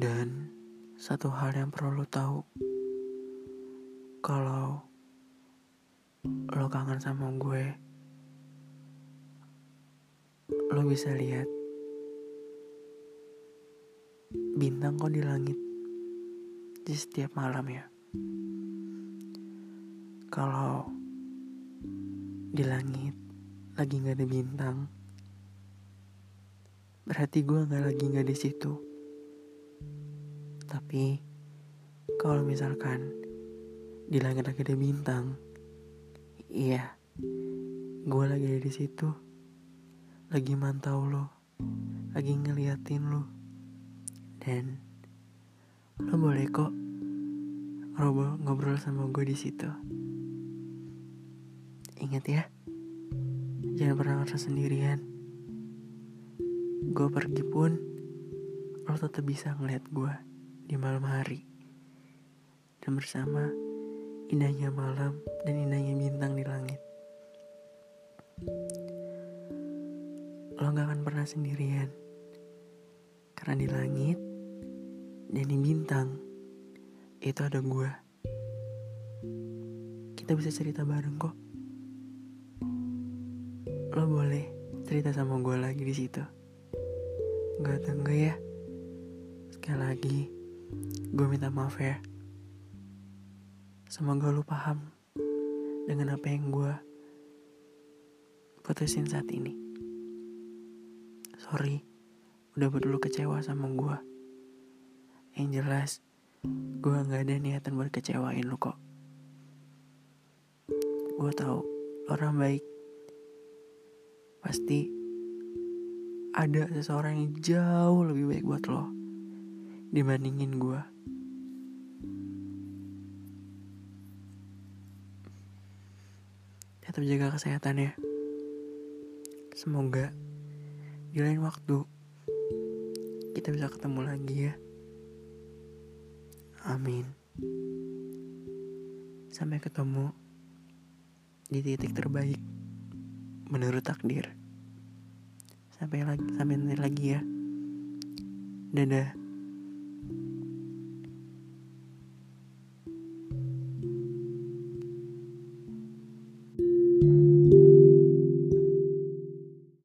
Dan satu hal yang perlu lo tahu, kalau lo kangen sama gue, lo bisa lihat bintang kok di langit di setiap malam ya. Kalau di langit lagi nggak ada bintang, berarti gue nggak lagi nggak di situ. Tapi kalau misalkan di langit lagi ada bintang, iya, gue lagi ada di situ, lagi mantau lo, lagi ngeliatin lo, dan lo boleh kok ngobrol ngobrol sama gue di situ. Ingat ya, jangan pernah ngerasa sendirian. Gue pergi pun, lo tetap bisa ngeliat gue di malam hari. Dan bersama indahnya malam dan indahnya bintang di langit. Lo gak akan pernah sendirian. Karena di langit dan di bintang itu ada gue. Kita bisa cerita bareng kok. Lo boleh cerita sama gue lagi di situ. Gak tunggu ya. Sekali lagi, gue minta maaf ya. Semoga lo paham dengan apa yang gue putusin saat ini. Sorry, udah buat lo kecewa sama gue. Yang jelas, gue gak ada niatan buat kecewain lo kok. Gue tahu orang baik. Pasti ada seseorang yang jauh lebih baik buat lo dibandingin gue. Tetap jaga kesehatan ya. Semoga di lain waktu kita bisa ketemu lagi ya. Amin. Sampai ketemu di titik terbaik menurut takdir. Sampai lagi sampai nanti lagi ya. Dadah.